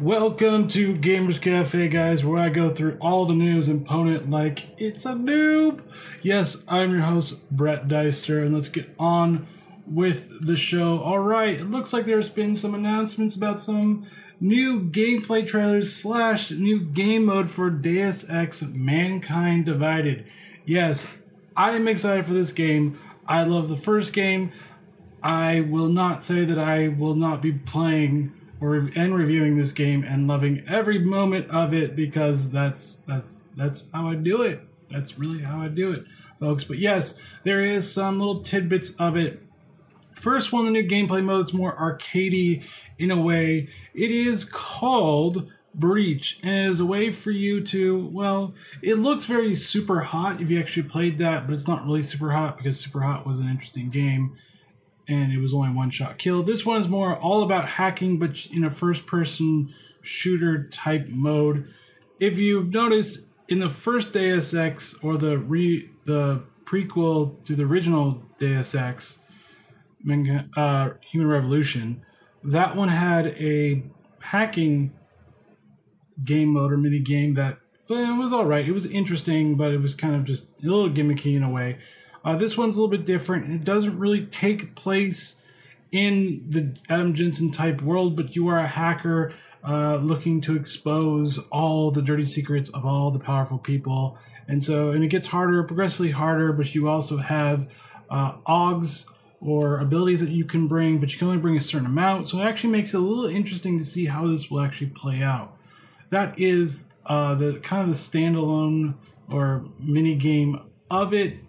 Welcome to Gamers Cafe, guys, where I go through all the news and opponent like it's a noob. Yes, I'm your host, Brett Deister, and let's get on with the show. All right, it looks like there's been some announcements about some new gameplay trailers slash new game mode for Deus Ex Mankind Divided. Yes, I am excited for this game. I love the first game. I will not say that I will not be playing or and reviewing this game and loving every moment of it because that's that's that's how I do it. That's really how I do it, folks. But yes, there is some little tidbits of it. First one, the new gameplay mode is more arcadey in a way. It is called Breach, is a way for you to, well, it looks very super hot if you actually played that, but it's not really super hot because super hot was an interesting game and it was only one shot kill. This one is more all about hacking, but in a first person shooter type mode. If you've noticed in the first Deus Ex or the re the prequel to the original Deus Ex, uh, Human Revolution, that one had a hacking game mode or mini game that well, it was all right. It was interesting, but it was kind of just a little gimmicky in a way. Uh, this one's a little bit different. It doesn't really take place in the Adam Jensen type world, but you are a hacker uh, looking to expose all the dirty secrets of all the powerful people. And so, and it gets harder, progressively harder, but you also have uh, augs or abilities that you can bring, but you can only bring a certain amount. So it actually makes it a little interesting to see how this will actually play out. That is uh, the kind of the standalone or mini game of it.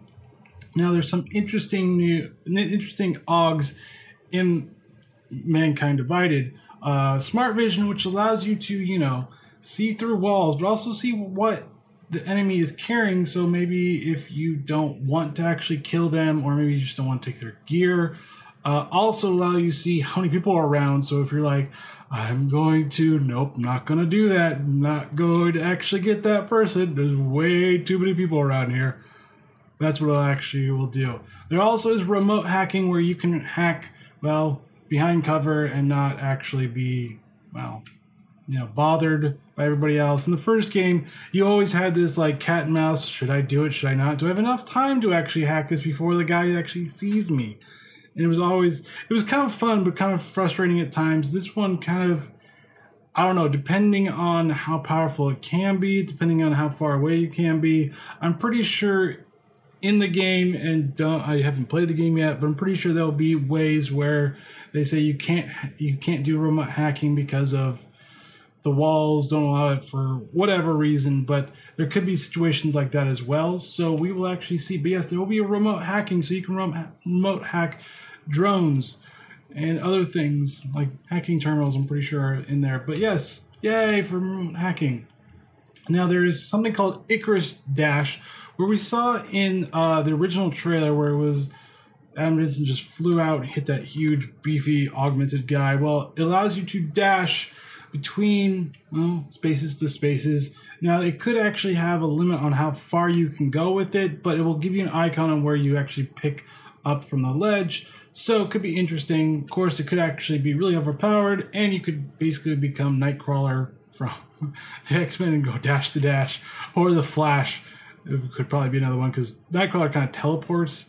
Now there's some interesting new, interesting augs in Mankind Divided. Uh, smart vision, which allows you to, you know, see through walls, but also see what the enemy is carrying. So maybe if you don't want to actually kill them, or maybe you just don't want to take their gear, uh, also allow you see how many people are around. So if you're like, I'm going to, nope, not going to do that. Not going to actually get that person. There's way too many people around here. That's what I actually will do. There also is remote hacking where you can hack, well, behind cover and not actually be, well, you know, bothered by everybody else. In the first game, you always had this like cat and mouse. Should I do it? Should I not? Do I have enough time to actually hack this before the guy actually sees me? And it was always, it was kind of fun, but kind of frustrating at times. This one kind of, I don't know, depending on how powerful it can be, depending on how far away you can be. I'm pretty sure in the game and I haven't played the game yet, but I'm pretty sure there'll be ways where they say you can't you can't do remote hacking because of the walls don't allow it for whatever reason, but there could be situations like that as well. So we will actually see. But yes, there will be a remote hacking, so you can remote hack drones and other things like hacking terminals. I'm pretty sure are in there. But yes, yay for hacking. Now there is something called Icarus Dash, where we saw in uh, the original trailer where it was Adam Jensen just flew out and hit that huge, beefy, augmented guy. Well, it allows you to dash between well, spaces to spaces. Now, it could actually have a limit on how far you can go with it, but it will give you an icon on where you actually pick up from the ledge. So it could be interesting. Of course, it could actually be really overpowered, and you could basically become Nightcrawler from the X Men and go dash to dash, or the Flash. It could probably be another one because Nightcrawler kind of teleports,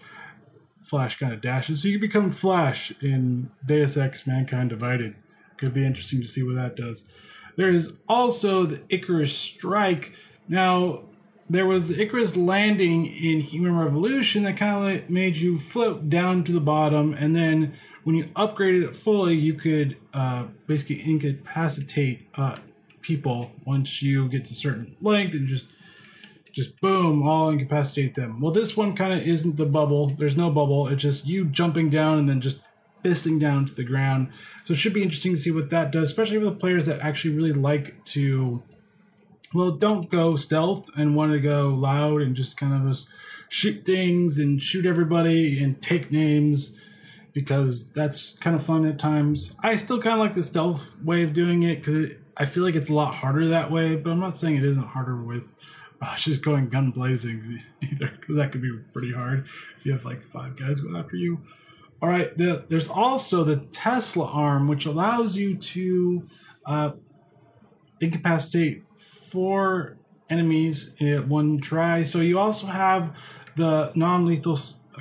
Flash kind of dashes. So you can become Flash in Deus Ex Mankind Divided. Could be interesting to see what that does. There is also the Icarus Strike. Now, there was the Icarus landing in Human Revolution that kind of made you float down to the bottom, and then when you upgraded it fully, you could uh, basically incapacitate uh, people once you get to certain length and just just boom, all incapacitate them. Well, this one kind of isn't the bubble. There's no bubble. It's just you jumping down and then just fisting down to the ground. So it should be interesting to see what that does, especially for the players that actually really like to, well, don't go stealth and want to go loud and just kind of just shoot things and shoot everybody and take names because that's kind of fun at times. I still kind of like the stealth way of doing it because I feel like it's a lot harder that way, but I'm not saying it isn't harder with uh, just going gun blazing either because that could be pretty hard if you have like five guys going after you. All right, the, there's also the Tesla arm, which allows you to uh, incapacitate four enemies in one try. So you also have the non-lethal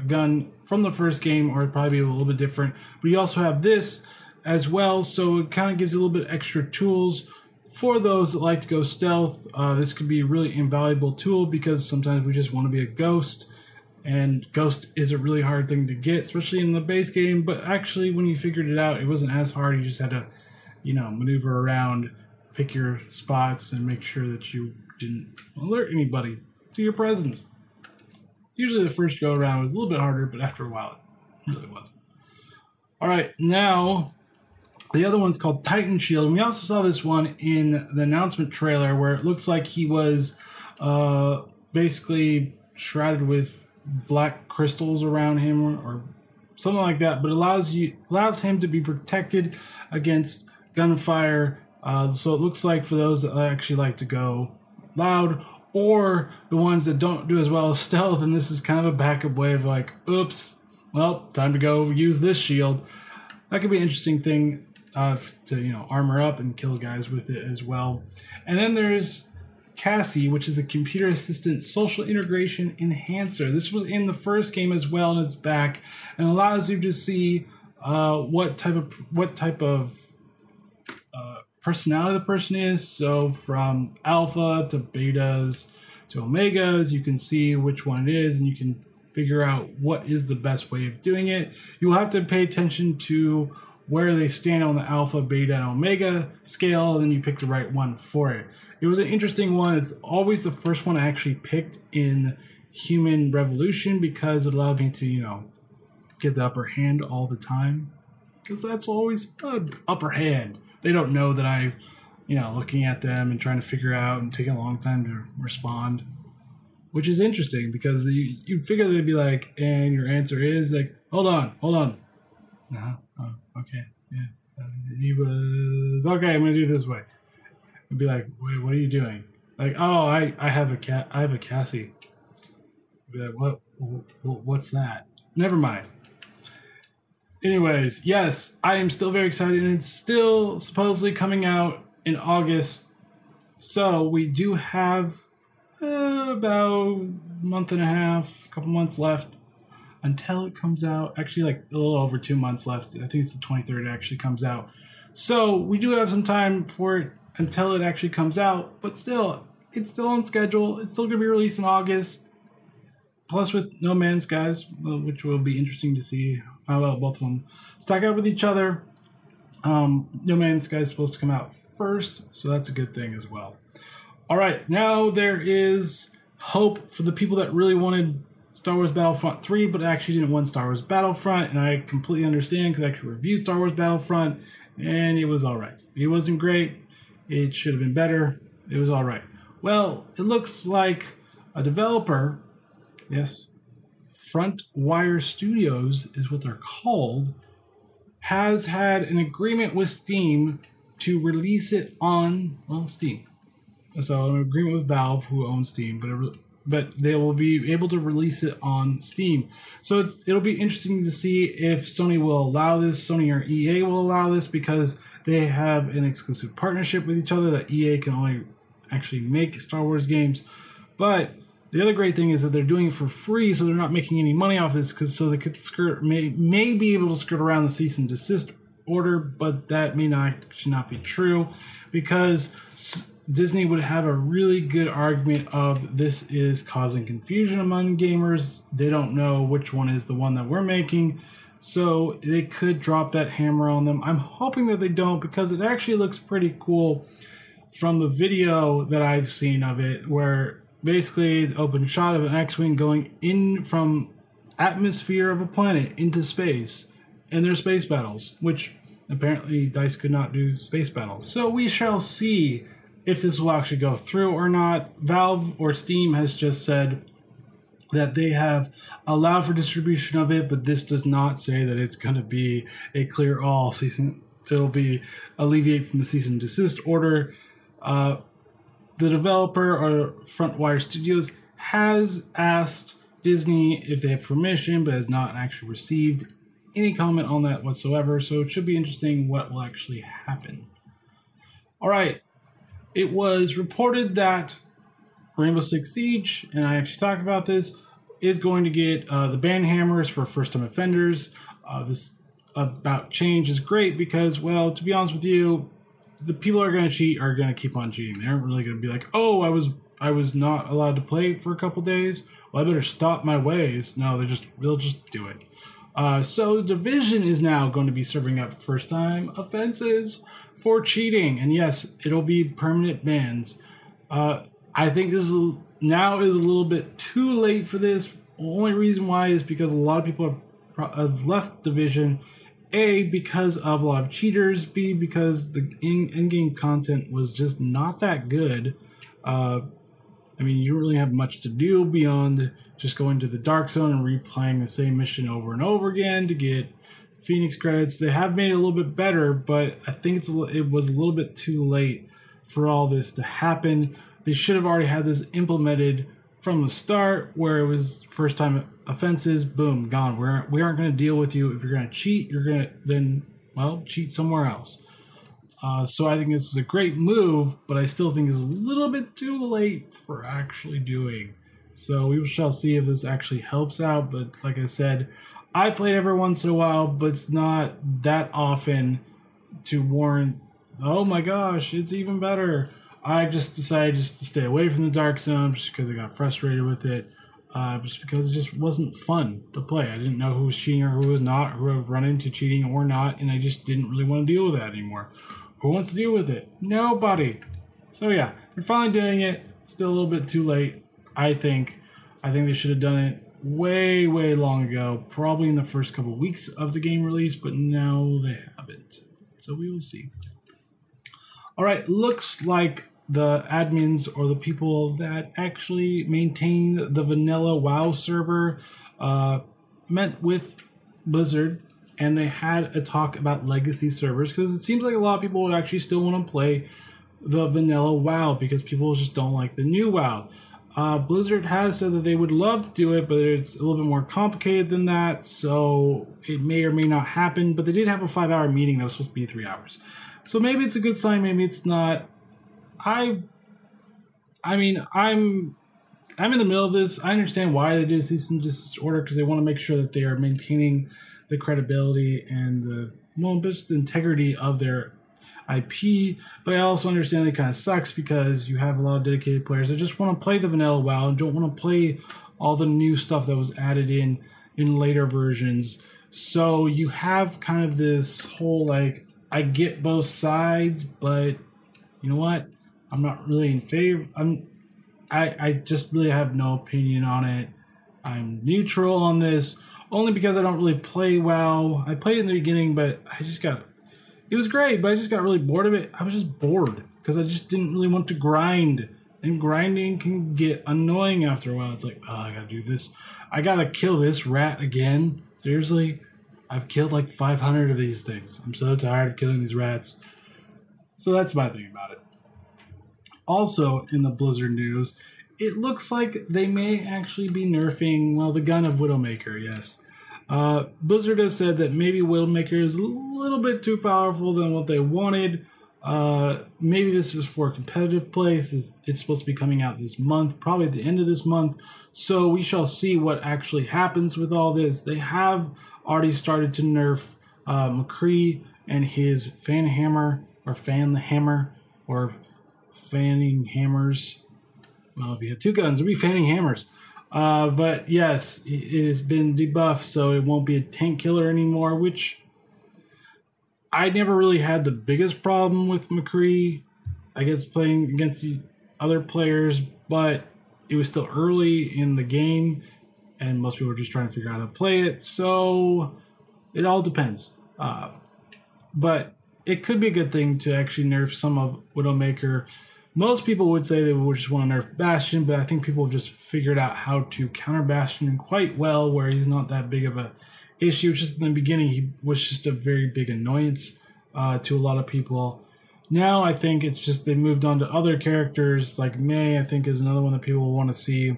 gun from the first game, or it'd probably be a little bit different. But you also have this as well, so it kind of gives you a little bit extra tools for those that like to go stealth. Uh, this could be a really invaluable tool because sometimes we just want to be a ghost. And ghost is a really hard thing to get, especially in the base game. But actually, when you figured it out, it wasn't as hard. You just had to, you know, maneuver around, pick your spots, and make sure that you didn't alert anybody to your presence. Usually the first go around was a little bit harder, but after a while it really wasn't. All right, now the other one's called Titan Shield. And we also saw this one in the announcement trailer where it looks like he was uh, basically shrouded with black crystals around him or, something like that, but allows you allows him to be protected against gunfire. Uh, so it looks like for those that actually like to go loud or the ones that don't do as well as stealth and this is kind of a backup way of like oops well time to go use this shield. That could be an interesting thing uh, to you know armor up and kill guys with it as well. And then there's CASIE which is a computer assistant social integration enhancer. This was in the first game as well and it's back and allows you to see uh, what type of what type of personality the person is. So from alpha to betas to omegas, you can see which one it is and you can figure out what is the best way of doing it. You will have to pay attention to where they stand on the alpha, beta, and omega scale, and then you pick the right one for it. It was an interesting one. It's always the first one I actually picked in Human Revolution because it allowed me to, you know, get the upper hand all the time. Because that's always fun. Upper hand they don't know that I, you know, looking at them and trying to figure out and taking a long time to respond, which is interesting because you you figure they'd be like, and your answer is like, hold on, hold on, uh-huh. oh, okay, yeah, uh, he was okay. I'm gonna do it this way. It'd be like, wait, what are you doing? Like, oh, I I have a cat, I have a CASIE. Be like, what, what what's that? Never mind. Anyways, yes, I am still very excited, and it's still supposedly coming out in August. So we do have uh, about a month and a half, a couple months left until it comes out. Actually, like a little over two months left. I think it's the 23rd it actually comes out. So we do have some time for it until it actually comes out, but still, it's still on schedule. It's still going to be released in August. Plus, with No Man's Skies, which will be interesting to see how well both of them stack up with each other. Um, no Man's Sky is supposed to come out first, so that's a good thing as well. All right, now there is hope for the people that really wanted Star Wars Battlefront 3, but actually didn't want Star Wars Battlefront, and I completely understand because I actually reviewed Star Wars Battlefront, and it was all right. It wasn't great. It should have been better. It was all right. Well, it looks like a developer, yes, Front Wire Studios is what they're called, has had an agreement with Steam to release it on well Steam. So an agreement with Valve, who owns Steam, but it, but they will be able to release it on Steam. So it'll be interesting to see if Sony will allow this. Sony or EA will allow this because they have an exclusive partnership with each other that EA can only actually make Star Wars games. But the other great thing is that they're doing it for free, so they're not making any money off this, because so they could skirt may may be able to skirt around the cease and desist order, but that may not should not be true, because Disney would have a really good argument of this is causing confusion among gamers. They don't know which one is the one that we're making. So they could drop that hammer on them. I'm hoping that they don't because it actually looks pretty cool from the video that I've seen of it, where basically the open shot of an X-wing going in from atmosphere of a planet into space, and their space battles, which apparently Dice could not do space battles. So we shall see if this will actually go through or not. Valve or Steam has just said that they have allowed for distribution of it, but this does not say that it's going to be a clear all season. It'll be alleviate from the cease and desist order. Uh, the developer or Frontwire Studios has asked Disney if they have permission, but has not actually received any comment on that whatsoever. So it should be interesting what will actually happen. All right. It was reported that Rainbow Six Siege, and I actually talked about this, is going to get uh, the ban hammers for first time offenders. Uh, this about change is great because, well, to be honest with you, the people are going to cheat are going to keep on cheating. They aren't really going to be like, oh, I was I was not allowed to play for a couple days. Well, I better stop my ways. No, they just they'll just do it. Uh, so division is now going to be serving up first time offenses for cheating, and yes, it'll be permanent bans. Uh, I think this is now is a little bit too late for this. Only reason why is because a lot of people have, have left division. A because of a lot of cheaters. B because the in, in-game content was just not that good. Uh, I mean, you really have much to do beyond just going to the dark zone and replaying the same mission over and over again to get Phoenix credits. They have made it a little bit better, but I think it's it was a little bit too late for all this to happen. They should have already had this implemented from the start, where it was first time offenses. Boom, gone. We're we aren't going to deal with you if you're going to cheat. You're going to then well cheat somewhere else. Uh, so I think this is a great move, but I still think it's a little bit too late for actually doing. So we shall see if this actually helps out. But like I said, I played every once in a while, but it's not that often to warrant. Oh my gosh, it's even better. I just decided just to stay away from the dark zone just because I got frustrated with it. Uh, just because it just wasn't fun to play. I didn't know who was cheating or who was not, who would run into cheating or not, and I just didn't really want to deal with that anymore. Who wants to deal with it? Nobody. So yeah, they're finally doing it. Still a little bit too late, I think. I think they should have done it way, way long ago, probably in the first couple weeks of the game release, but now they haven't. So we will see. All right, looks like the admins or the people that actually maintain the vanilla WoW server uh, met with Blizzard and they had a talk about legacy servers because it seems like a lot of people would actually still want to play the vanilla WoW because people just don't like the new WoW. Uh, Blizzard has said that they would love to do it, but it's a little bit more complicated than that, so it may or may not happen. But they did have a five hour meeting that was supposed to be three hours. So maybe it's a good sign, maybe it's not. I I mean, I'm I'm in the middle of this. I understand why they did cease and order because they want to make sure that they are maintaining the credibility and the well, just the integrity of their IP. But I also understand that it kind of sucks because you have a lot of dedicated players that just want to play the vanilla WoW and don't want to play all the new stuff that was added in in later versions. So you have kind of this whole like I get both sides, but you know what? I'm not really in favor. I'm I I just really have no opinion on it. I'm neutral on this only because I don't really play WoW. I played in the beginning, but I just got it was great, but I just got really bored of it. I was just bored because I just didn't really want to grind. And grinding can get annoying after a while. It's like, oh, I gotta do this. I gotta kill this rat again. Seriously? I've killed like 500 of these things. I'm so tired of killing these rats. So that's my thing about it. Also, in the Blizzard news, it looks like they may actually be nerfing, well, the gun of Widowmaker, yes. Uh, Blizzard has said that maybe Widowmaker is a little bit too powerful than what they wanted. Uh, maybe this is for competitive place. It's, it's, supposed to be coming out this month, probably at the end of this month. So we shall see what actually happens with all this. They have already started to nerf uh, McCree and his fan hammer or fan the hammer or fanning hammers. Well, if you have two guns, it'd be fanning hammers. Uh, but yes, it has been debuffed, so it won't be a tank killer anymore, which I never really had the biggest problem with McCree. I guess playing against the other players, but it was still early in the game, and most people were just trying to figure out how to play it. So it all depends. Uh, but it could be a good thing to actually nerf some of Widowmaker most people would say they would just want to nerf Bastion, but I think people have just figured out how to counter Bastion quite well, where he's not that big of a issue. Just in the beginning, he was just a very big annoyance uh, to a lot of people. Now I think it's just they moved on to other characters like Mei. I think is another one that people want to see,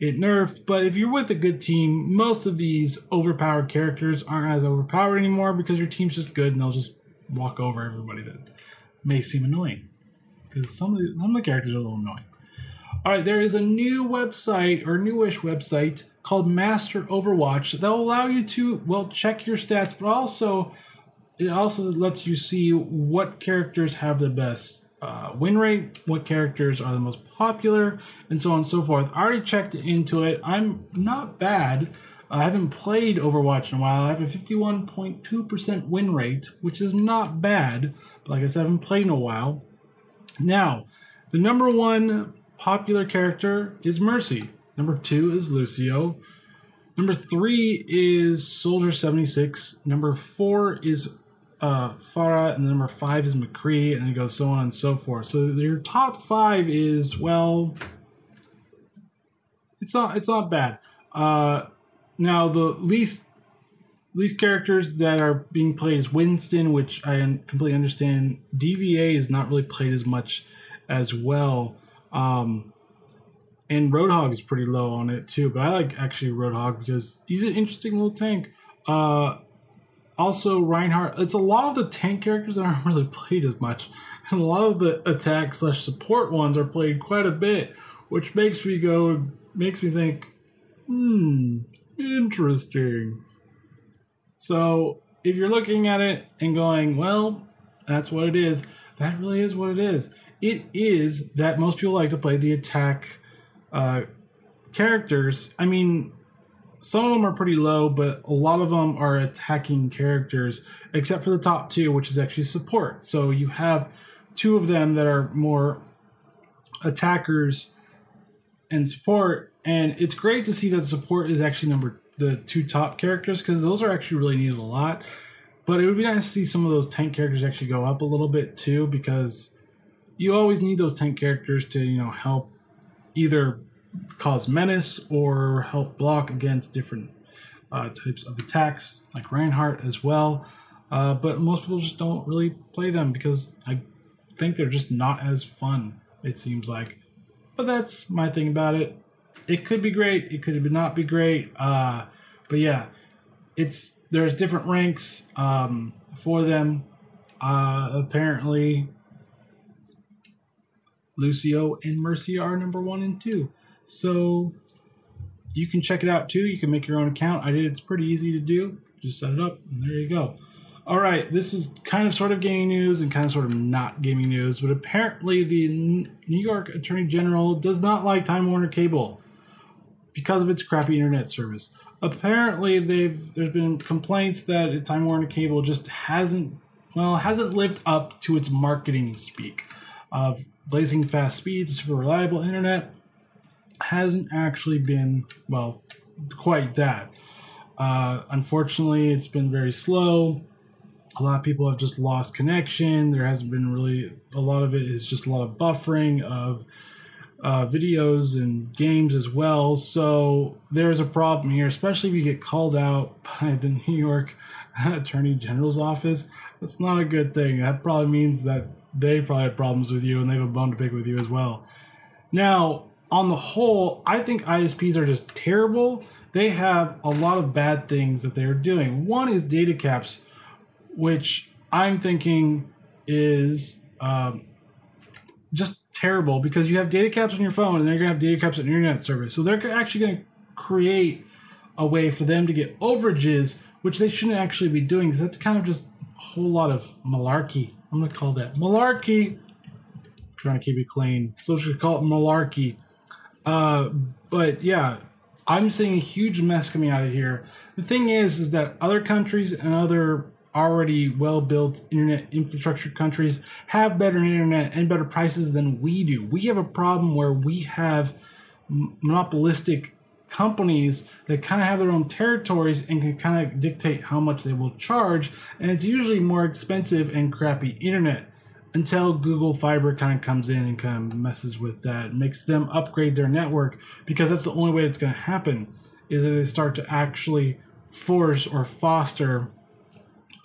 it nerfed. But if you're with a good team, most of these overpowered characters aren't as overpowered anymore because your team's just good and they'll just walk over everybody that may seem annoying. Because some of the, some of the characters are a little annoying. All right, there is a new website or newish website called Master Overwatch that will allow you to well check your stats, but also it also lets you see what characters have the best uh, win rate, what characters are the most popular, and so on and so forth. I already checked into it. I'm not bad. I haven't played Overwatch in a while. I have a 51.2% win rate, which is not bad. But like I said, I haven't played in a while. Now, the number one popular character is Mercy. Number two is Lucio. Number three is Soldier 76. Number four is uh, Pharah, and number five is McCree, and it goes so on and so forth. So your top five is well, it's not it's not bad. Uh, now the least least characters that are being played is Winston, which I completely understand. D.Va is not really played as much as well. Um, and Roadhog is pretty low on it too, but I like actually Roadhog because he's an interesting little tank. Uh, also, Reinhardt. It's a lot of the tank characters that aren't really played as much, and a lot of the attack slash support ones are played quite a bit, which makes me go makes me think, hmm, interesting. So if you're looking at it and going, well, that's what it is. That really is what it is. It is that most people like to play the attack uh, characters. I mean, some of them are pretty low, but a lot of them are attacking characters, except for the top two, which is actually support. So you have two of them that are more attackers and support, and it's great to see that support is actually number the two top characters because those are actually really needed a lot. But it would be nice to see some of those tank characters actually go up a little bit too, because you always need those tank characters to you know help either cause menace or help block against different uh, types of attacks, like Reinhardt as well. Uh, but most people just don't really play them because I think they're just not as fun, it seems like. But that's my thing about it. It could be great, it could not be great. Uh, but yeah, it's there's different ranks um, for them. Uh, apparently, Lucio and Mercy are number one and two. So you can check it out too. You can make your own account. I did. It's pretty easy to do. Just set it up, and there you go. All right, this is kind of sort of gaming news and kind of sort of not gaming news, but apparently the New York Attorney General does not like Time Warner Cable because of its crappy internet service. Apparently, they've there's been complaints that Time Warner Cable just hasn't well hasn't lived up to its marketing speak of blazing fast speeds, super reliable internet, hasn't actually been, well, quite that. Uh, unfortunately, it's been very slow. A lot of people have just lost connection. There hasn't been really, a lot of it is just a lot of buffering of uh, videos and games as well. So there's a problem here, especially if you get called out by the New York Attorney General's office. That's not a good thing. That probably means that they probably have problems with you and they have a bone to pick with you as well. Now, on the whole, I think ISPs are just terrible. They have a lot of bad things that they're doing. One is data caps, which I'm thinking is um, just terrible because you have data caps on your phone and they're going to have data caps on your internet service. So they're actually going to create a way for them to get overages, which they shouldn't actually be doing because that's kind of just a whole lot of malarkey. I'm going to call that malarkey. trying to keep it clean. So we should call it malarkey. Uh, but yeah, I'm seeing a huge mess coming out of here. The thing is, is that other countries and other already well-built internet infrastructure countries have better internet and better prices than we do. We have a problem where we have monopolistic companies that kind of have their own territories and can kind of dictate how much they will charge, and it's usually more expensive and crappy internet until Google Fiber kind of comes in and kind of messes with that, makes them upgrade their network because that's the only way it's going to happen is that they start to actually force or foster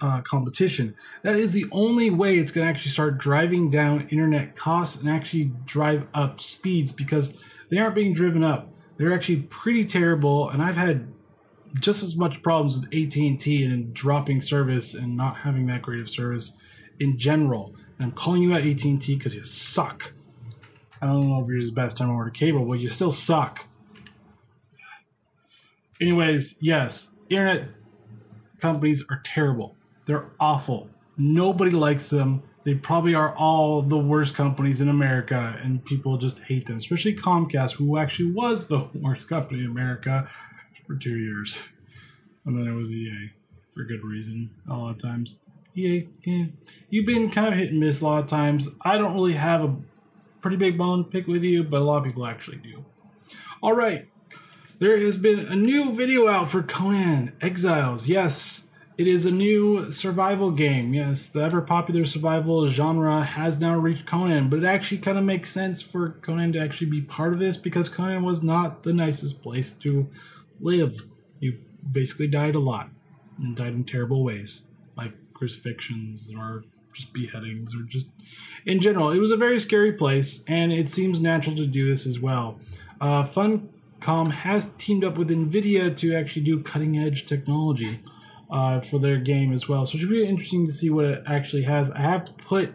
uh, competition. That is the only way it's going to actually start driving down internet costs and actually drive up speeds because they aren't being driven up. They're actually pretty terrible, and I've had just as much problems with AT&T and dropping service and not having that great of service in general. And I'm calling you out AT&T because you suck. I don't know if you're the best Time Warner Cable, but you still suck. Anyways, yes, internet companies are terrible. They're awful. Nobody likes them. They probably are all the worst companies in America, and people just hate them, especially Comcast, who actually was the worst company in America for two years. And then it was EA for good reason, a lot of times. EA, yeah. You've been kind of hit and miss a lot of times. I don't really have a pretty big bone to pick with you, but a lot of people actually do. All right. There has been a new video out for Conan Exiles. Yes, it is a new survival game. Yes, the ever popular survival genre has now reached Conan, but it actually kind of makes sense for Conan to actually be part of this because Conan was not the nicest place to live. You basically died a lot and died in terrible ways, like crucifixions or just beheadings or just in general. It was a very scary place, and it seems natural to do this as well. Uh, Funcom has teamed up with NVIDIA to actually do cutting edge technology uh, for their game as well. So it should be interesting to see what it actually has. I have put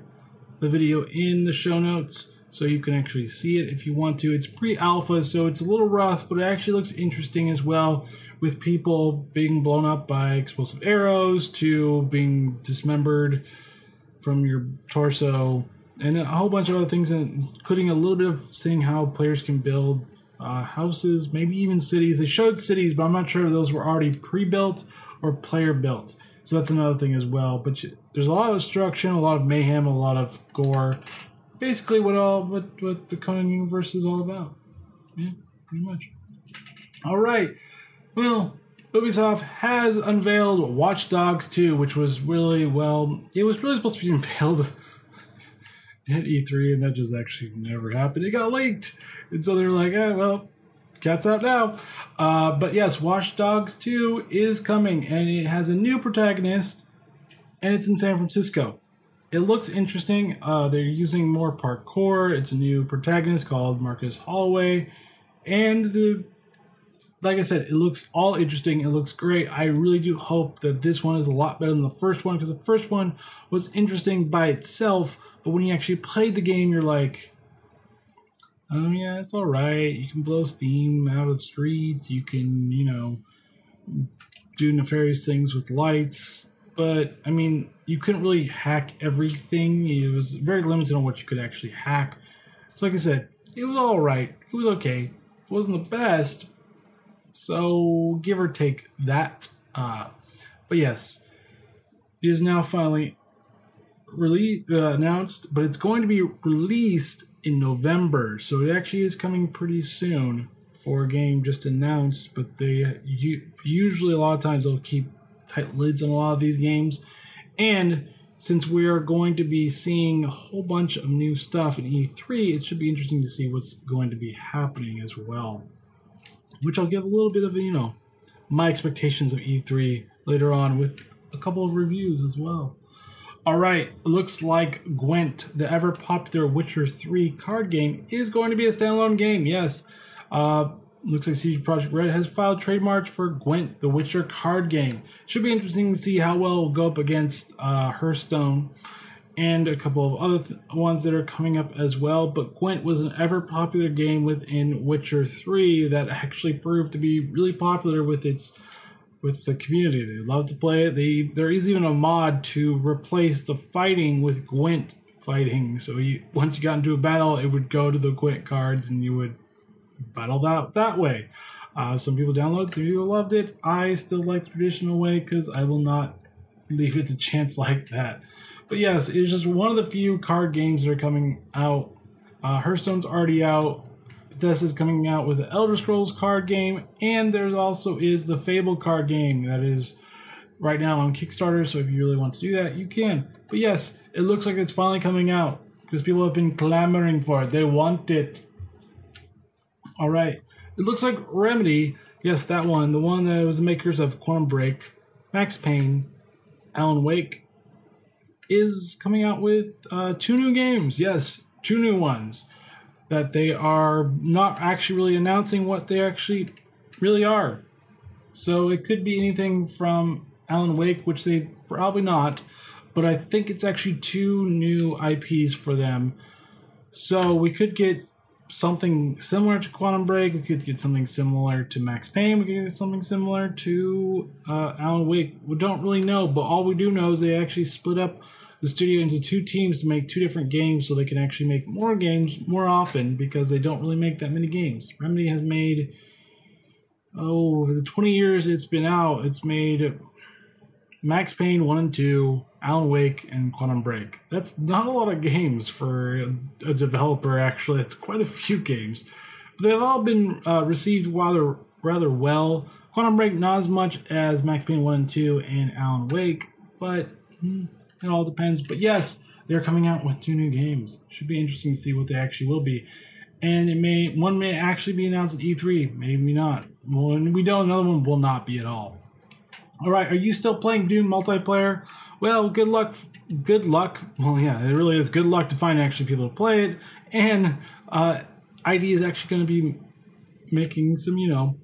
the video in the show notes so you can actually see it if you want to. It's pre alpha, so it's a little rough, but it actually looks interesting as well with people being blown up by explosive arrows to being dismembered from your torso and a whole bunch of other things, including a little bit of seeing how players can build uh, houses, maybe even cities. They showed cities, but I'm not sure if those were already pre built or player built. So that's another thing as well. But you, there's a lot of destruction, a lot of mayhem, a lot of gore. Basically, what all what what the Conan universe is all about. Yeah, pretty much. All right. Well, Ubisoft has unveiled Watch Dogs 2, which was really well. It was really supposed to be unveiled at E3, and that just actually never happened. It got leaked, and so they're like, "Eh, well, cat's out now." Uh, but yes, Watch Dogs 2 is coming, and it has a new protagonist, and it's in San Francisco. It looks interesting. Uh, they're using more parkour. It's a new protagonist called Marcus Holloway, and the like I said, it looks all interesting. It looks great. I really do hope that this one is a lot better than the first one because the first one was interesting by itself, but when you actually played the game, you're like, oh yeah, it's all right. You can blow steam out of the streets. You can, you know, do nefarious things with lights. But I mean, you couldn't really hack everything. It was very limited on what you could actually hack. So, like I said, it was all right. It was okay. It wasn't the best, so give or take that. Uh, but yes, it is now finally released, uh, announced, but it's going to be released in November. So it actually is coming pretty soon for a game just announced. But they usually a lot of times they'll keep tight lids on a lot of these games, and since we are going to be seeing a whole bunch of new stuff in E3, it should be interesting to see what's going to be happening as well which I'll give a little bit of, you know, my expectations of E3 later on with a couple of reviews as well. All right, looks like Gwent, the ever popular Witcher 3 card game, is going to be a standalone game. Yes. Uh, looks like CD Projekt Red has filed trademarks for Gwent, the Witcher card game. Should be interesting to see how well it will go up against uh, Hearthstone and a couple of other th- ones that are coming up as well. But Gwent was an ever popular game within Witcher 3 that actually proved to be really popular with its with the community. They love to play it. They there is even a mod to replace the fighting with Gwent fighting. So you once you got into a battle, it would go to the Gwent cards and you would battle that that way. Uh, some people downloaded, some people loved it. I still like the traditional way because I will not leave it to chance like that. But yes, it's just one of the few card games that are coming out. Uh, Hearthstone's already out. Bethesda's coming out with the Elder Scrolls card game, and there's also is the Fable card game that is right now on Kickstarter. So if you really want to do that, you can. But yes, it looks like it's finally coming out because people have been clamoring for it. They want it. All right, it looks like Remedy. Yes, that one, the one that was the makers of Quantum Break, Max Payne, Alan Wake, is coming out with uh, two new games. Yes, two new ones. That they are not actually really announcing what they actually really are. So it could be anything from Alan Wake, which they probably not, but I think it's actually two new IPs for them. So we could get something similar to Quantum Break. We could get something similar to Max Payne. We could get something similar to uh, Alan Wake. We don't really know, but all we do know is they actually split up the studio into two teams to make two different games so they can actually make more games more often because they don't really make that many games. Remedy has made, oh, over the 20 years it's been out, it's made Max Payne 1 and 2, Alan Wake, and Quantum Break. That's not a lot of games for a, developer, actually. It's quite a few games. But they've all been uh, received rather, rather well. Quantum Break, not as much as Max Payne 1 and 2 and Alan Wake, but hmm, it all depends. But yes, they're coming out with two new games. Should be interesting to see what they actually will be. And it may one may actually be announced at E3, maybe not. One we don't. Another one will not be at all. All right, are you still playing Doom multiplayer? Well, good luck. Good luck. Well, yeah, it really is good luck to find actually people to play it. And uh, ID is actually going to be making some, you know,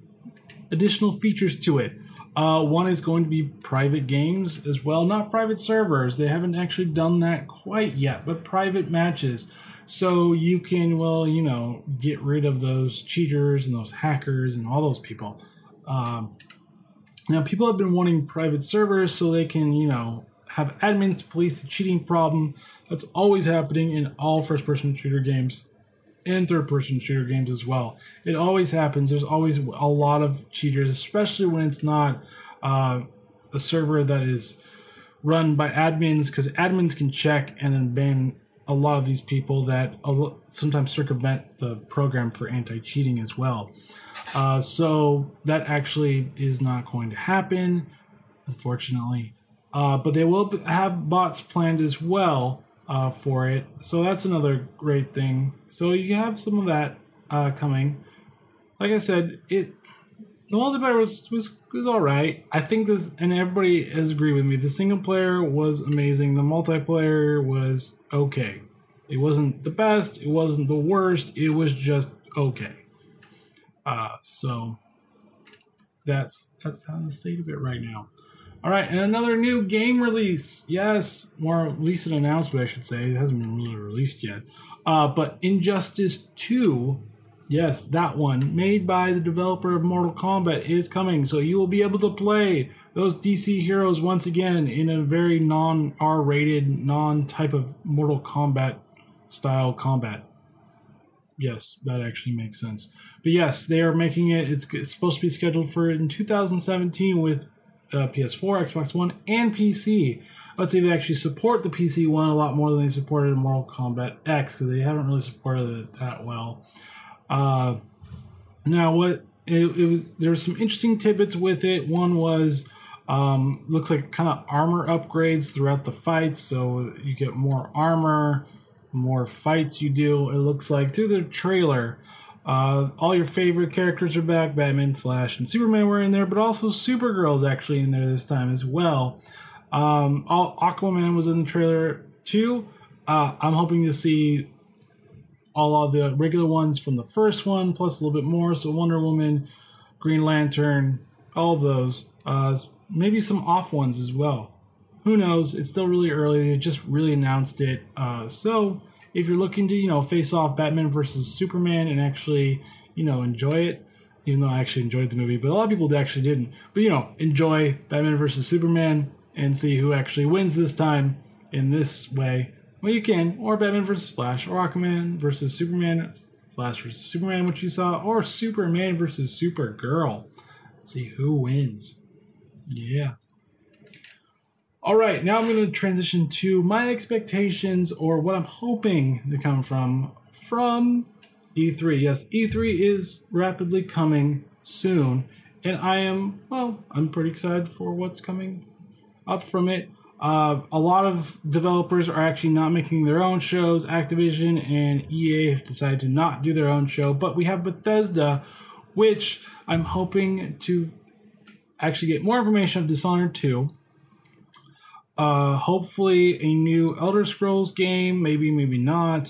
additional features to it. Uh, one is going to be private games as well, not private servers. They haven't actually done that quite yet, but private matches. So you can, well, you know, get rid of those cheaters and those hackers and all those people. Um, now, people have been wanting private servers so they can, you know, have admins to police the cheating problem. That's always happening in all first person shooter games and third person shooter games as well. It always happens. There's always a lot of cheaters, especially when it's not uh, a server that is run by admins, because admins can check and then ban a lot of these people that sometimes circumvent the program for anti cheating as well. Uh, so that actually is not going to happen, unfortunately. Uh, but they will have bots planned as well uh, for it. So that's another great thing. So you have some of that uh, coming. Like I said, it the multiplayer was was was all right. I think this, and everybody has agreed with me. The single player was amazing. The multiplayer was okay. It wasn't the best. It wasn't the worst. It was just okay. Uh, so that's that's how the state of it right now. All right, and another new game release. Yes, more recent announcement, I should say. It hasn't been really released yet. Uh, but Injustice 2, yes, that one, made by the developer of Mortal Kombat, is coming. So you will be able to play those DC heroes once again in a very non R rated, non type of Mortal Kombat style combat yes, that actually makes sense. But yes, they are making it. It's, it's supposed to be scheduled for in 2017 with uh, PS4, Xbox One, and PC. Let's see if they actually support the PC one a lot more than they supported Mortal Kombat X because they haven't really supported it that well. Uh, now, what it, it was there were some interesting tidbits with it. One was um, looks like kind of armor upgrades throughout the fights, so you get more armor more fights you do. It looks like through the trailer. Uh, all your favorite characters are back. Batman, Flash, and Superman were in there, but also Supergirl's actually in there this time as well. Um, all Aquaman was in the trailer too. Uh, I'm hoping to see all of the regular ones from the first one, plus a little bit more. So Wonder Woman, Green Lantern, all those. Uh, maybe some off ones as well who knows? It's still really early. They just really announced it. Uh, so if you're looking to, you know, face off Batman versus Superman and actually, you know, enjoy it, even though I actually enjoyed the movie, but a lot of people actually didn't. But you know, enjoy Batman versus Superman and see who actually wins this time in this way. Well, you can, or Batman versus Flash, or Aquaman versus Superman, Flash versus Superman, which you saw, or Superman versus Supergirl. Let's see who wins. Yeah. All right, now I'm going to transition to my expectations or what I'm hoping to come from from E3. Yes, E3 is rapidly coming soon, and I am well. I'm pretty excited for what's coming up from it. Uh, a lot of developers are actually not making their own shows. Activision and EA have decided to not do their own show, but we have Bethesda, which I'm hoping to actually get more information of Dishonored 2 uh, hopefully, a new Elder Scrolls game, maybe, maybe not.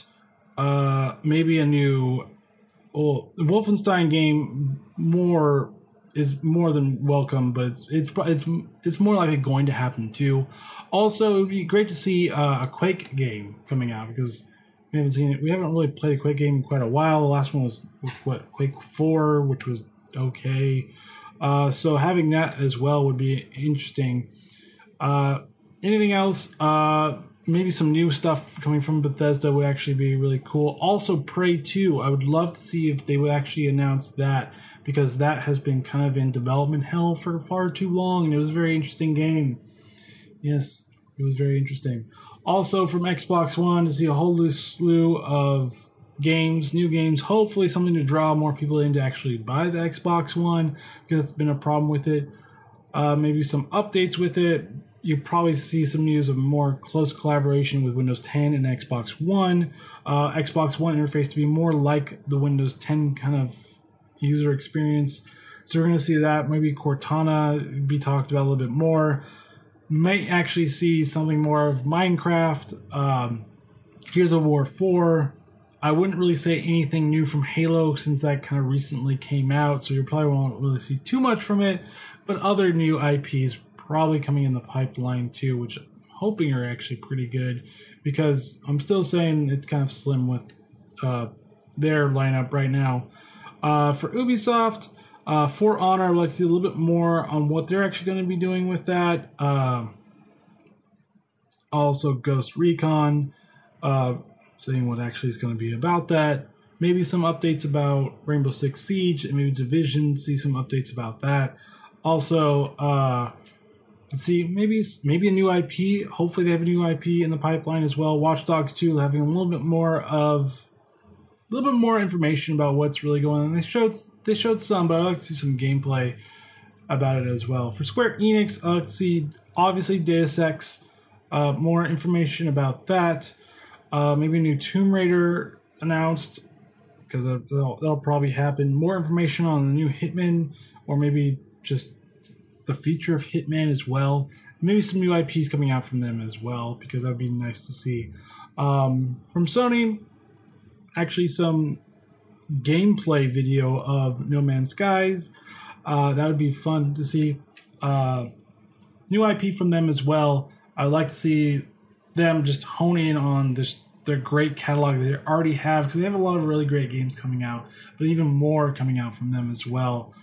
uh, maybe a new well, Wolfenstein game more is more than welcome, but it's it's it's it's more likely going to happen too. Also, it'd be great to see uh, a Quake game coming out because we haven't seen it. We haven't really played a Quake game in quite a while. The last one was what Quake Four, which was okay. Uh, so having that as well would be interesting. Uh, anything else? Uh, maybe some new stuff coming from Bethesda would actually be really cool. Also, Prey 2, I would love to see if they would actually announce that because that has been kind of in development hell for far too long and it was a very interesting game. Yes, it was very interesting. Also, from Xbox One, to see a whole slew of games, new games, hopefully something to draw more people in to actually buy the Xbox One because it's been a problem with it. Uh, maybe some updates with it, you probably see some news of more close collaboration with Windows 10 and Xbox One. Uh, Xbox One interface to be more like the Windows 10 kind of user experience. So we're going to see that. Maybe Cortana be talked about a little bit more. Might actually see something more of Minecraft. Um, Gears of War 4. I wouldn't really say anything new from Halo since that kind of recently came out, so you probably won't really see too much from it. But other new IPs probably coming in the pipeline too, which I'm hoping are actually pretty good because I'm still saying it's kind of slim with uh, their lineup right now. Uh, for Ubisoft, uh, For Honor, I would like to see a little bit more on what they're actually going to be doing with that. Uh, also, Ghost Recon, uh, saying what actually is going to be about that. Maybe some updates about Rainbow Six Siege and maybe Division. See some updates about that. Also, uh, let's see, maybe maybe a new IP. Hopefully, they have a new IP in the pipeline as well. Watch Dogs 2 having a little bit more of a little bit more information about what's really going on. They showed they showed some, but I'd like to see some gameplay about it as well. For Square Enix, I'd like to see obviously Deus Ex, uh, more information about that. Uh, maybe a new Tomb Raider announced because that'll, that'll probably happen. More information on the new Hitman, or maybe just the feature of Hitman as well. Maybe some new IPs coming out from them as well, because that'd be nice to see. Um, from Sony, actually, some gameplay video of No Man's Skies. Uh, that would be fun to see. Uh, new IP from them as well. I'd like to see them just hone in on this their great catalog they already have because they have a lot of really great games coming out, but even more coming out from them as well.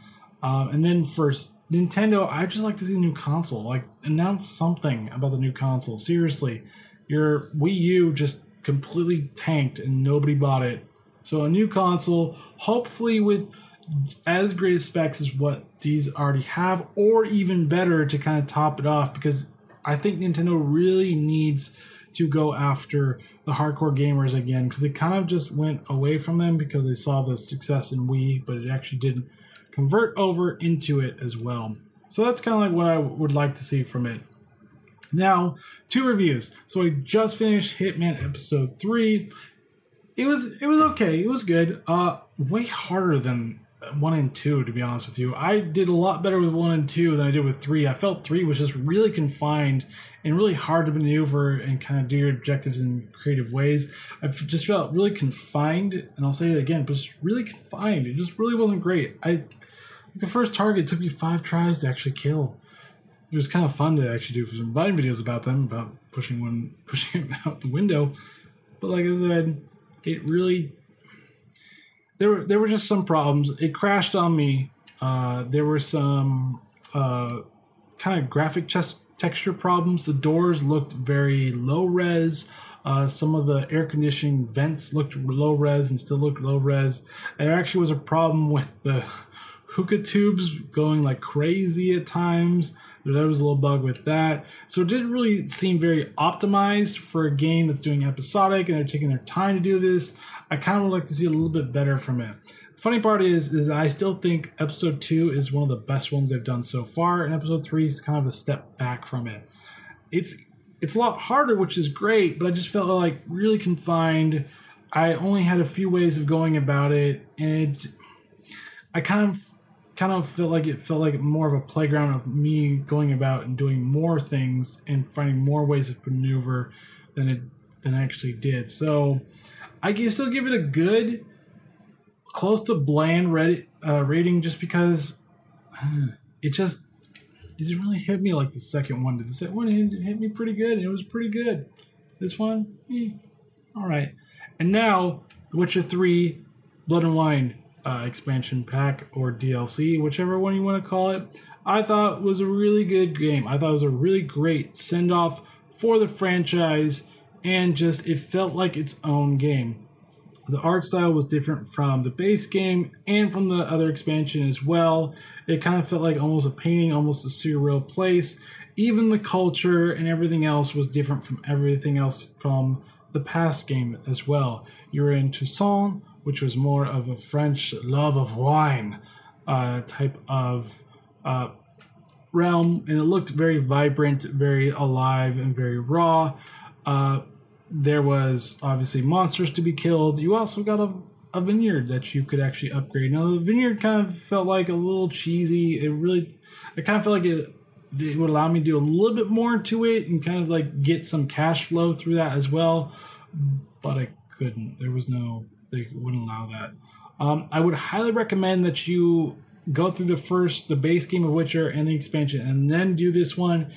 Um, and then for Nintendo, I just like to see a new console. Like announce something about the new console. Seriously, your Wii U just completely tanked and nobody bought it. So a new console, hopefully with as great as specs as what these already have, or even better to kind of top it off, because I think Nintendo really needs to go after the hardcore gamers again, because they kind of just went away from them because they saw the success in Wii, but it actually didn't convert over into it as well. So that's kind of like what I would like to see from it. Now, two reviews. So I just finished Hitman episode 3. It was it was okay. It was good. Uh way harder than 1 and 2 to be honest with you. I did a lot better with 1 and 2 than I did with 3. I felt 3 was just really confined and really hard to maneuver and kind of do your objectives in creative ways. I just felt really confined, and I'll say it again, but just really confined. It just really wasn't great. I the first target took me five tries to actually kill. It was kind of fun to actually do some Vine videos about them, about pushing one, pushing him out the window. But like I said, it really there were there were just some problems. It crashed on me. Uh, there were some uh, kind of graphic chest texture problems. The doors looked very low res. Uh, some of the air conditioning vents looked low res and still looked low res. There actually was a problem with the hookah tubes going like crazy at times. There was a little bug with that. So it didn't really seem very optimized for a game that's doing episodic and they're taking their time to do this. I kind of would like to see a little bit better from it. Funny part is, is I still think episode two is one of the best ones they've done so far, and episode three is kind of a step back from it. It's it's a lot harder, which is great, but I just felt like really confined. I only had a few ways of going about it, and it, I kind of kind of felt like it felt like more of a playground of me going about and doing more things and finding more ways of maneuver than it than I actually did. So I can still give it a good, close to bland Reddit, uh, rating just because it just it didn't really hit me like the second one did. The second one hit, hit me pretty good. It was pretty good. This one, eh, all right. And now, The Witcher 3 Blood and Wine uh, expansion pack or DLC, whichever one you want to call it, I thought was a really good game. I thought it was a really great send off for the franchise and just it felt like its own game. The art style was different from the base game and from the other expansion as well. It kind of felt like almost a painting, almost a surreal place. Even the culture and everything else was different from everything else from the past game as well. You were in Toussaint, which was more of a French love of wine uh, type of uh, realm, and it looked very vibrant, very alive, and very raw. Uh, there was obviously monsters to be killed. You also got a, a vineyard that you could actually upgrade. Now the vineyard kind of felt like a little cheesy. It really, I kind of felt like it, it would allow me to do a little bit more to it and kind of like get some cash flow through that as well. But I couldn't. There was no. They wouldn't allow that. Um, I would highly recommend that you go through the first, the base game of Witcher and the expansion, and then do this one.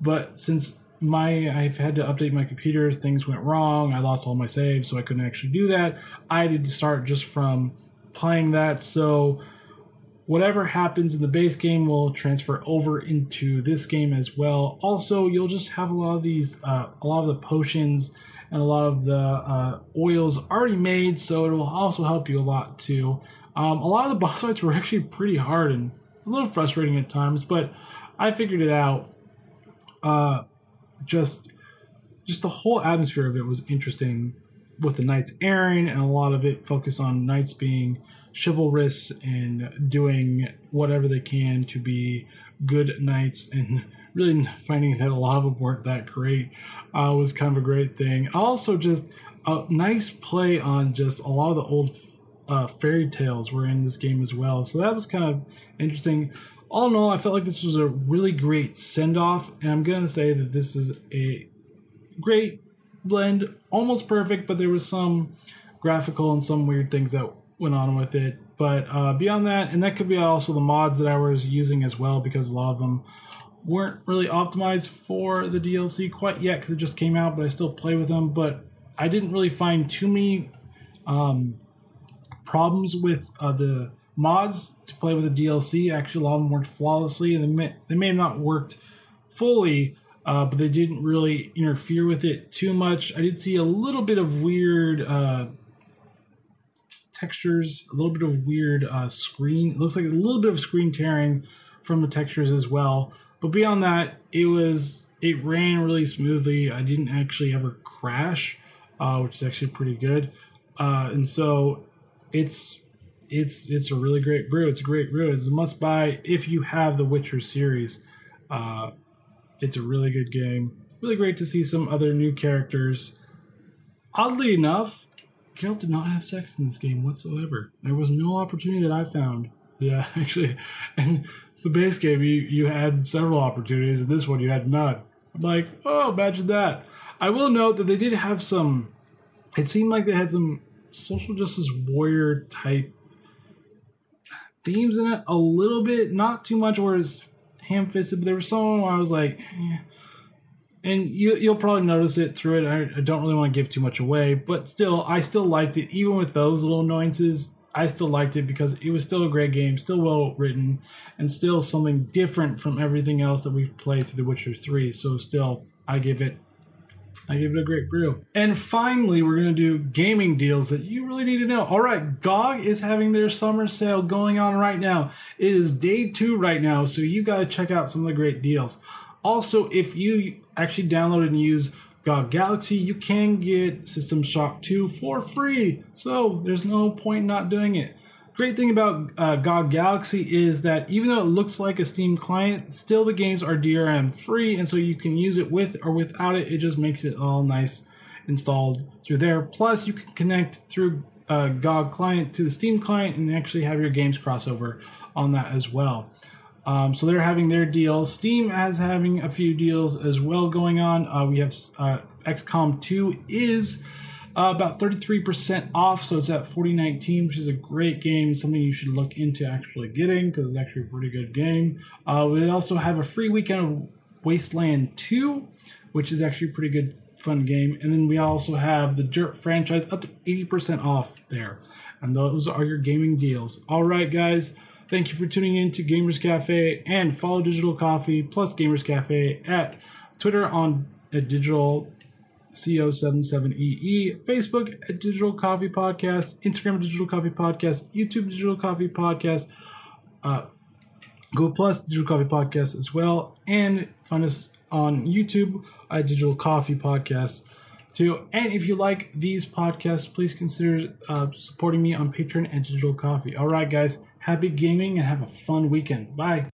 But since my I've had to update my computer. Things went wrong. I lost all my saves, so I couldn't actually do that. I had to start just from playing that. So whatever happens in the base game will transfer over into this game as well. Also, you'll just have a lot of these, uh, a lot of the potions and a lot of the uh, oils already made, so it will also help you a lot too. Um, a lot of the boss fights were actually pretty hard and a little frustrating at times, but I figured it out. Uh, just just the whole atmosphere of it was interesting with the knights erring and a lot of it focused on knights being chivalrous and doing whatever they can to be good knights and really finding that a lot of them weren't that great uh, was kind of a great thing. Also just a nice play on just a lot of the old uh, fairy tales were in this game as well. So that was kind of interesting all in all, I felt like this was a really great send off, and I'm gonna say that this is a great blend, almost perfect, but there was some graphical and some weird things that went on with it. But uh, beyond that, and that could be also the mods that I was using as well, because a lot of them weren't really optimized for the DLC quite yet, because it just came out, but I still play with them. But I didn't really find too many um, problems with uh, the mods to play with the DLC. Actually, a lot of them worked flawlessly, and they may, they may have not worked fully, uh, but they didn't really interfere with it too much. I did see a little bit of weird uh, textures, a little bit of weird uh, screen. It looks like a little bit of screen tearing from the textures as well. But beyond that, it was it ran really smoothly. I didn't actually ever crash, uh, which is actually pretty good. Uh, and so it's it's it's a really great brew. It's a great brew. It's a must buy if you have the Witcher series. Uh, it's a really good game. Really great to see some other new characters. Oddly enough, Geralt did not have sex in this game whatsoever. There was no opportunity that I found. Yeah, actually, and the base game you you had several opportunities, and this one you had none. I'm like, oh, imagine that. I will note that they did have some. It seemed like they had some social justice warrior type themes in it a little bit, not too much where it's ham fisted, but there was some where I was like, eh. and you you'll probably notice it through it. I, I don't really want to give too much away, but still, I still liked it, even with those little annoyances. I still liked it because it was still a great game, still well written, and still something different from everything else that we've played through The Witcher 3. So, still, I give it I give it a great brew. And finally, we're going to do gaming deals that you really need to know. All right, GOG is having their summer sale going on right now. It is day two right now, so you got to check out some of the great deals. Also, if you actually download and use GOG Galaxy, you can get System Shock 2 for free. So there's no point not doing it great thing about uh, GOG Galaxy is that even though it looks like a Steam client, still the games are DRM free, and so you can use it with or without it. It just makes it all nice installed through there. Plus, you can connect through uh, GOG client to the Steam client and actually have your games crossover on that as well. Um, so they're having their deal. Steam has having a few deals as well going on. Uh, we have uh, XCOM 2 is uh, about 33% off. So it's at 4019, which is a great game. Something you should look into actually getting because it's actually a pretty good game. Uh, we also have a free weekend of Wasteland 2, which is actually a pretty good, fun game. And then we also have the Dirt franchise up to 80% off there. And those are your gaming deals. All right, guys. Thank you for tuning in to Gamers Cafe and follow Digital Coffee plus Gamers Cafe at Twitter on at Digital CO77EE, Facebook at Digital Coffee Podcast, Instagram Digital Coffee Podcast, YouTube Digital Coffee Podcast, uh, Google Plus Digital Coffee Podcast as well, and find us on YouTube at Digital Coffee Podcast too. And if you like these podcasts, please consider uh, supporting me on Patreon and Digital Coffee. All right, guys, happy gaming and have a fun weekend. Bye.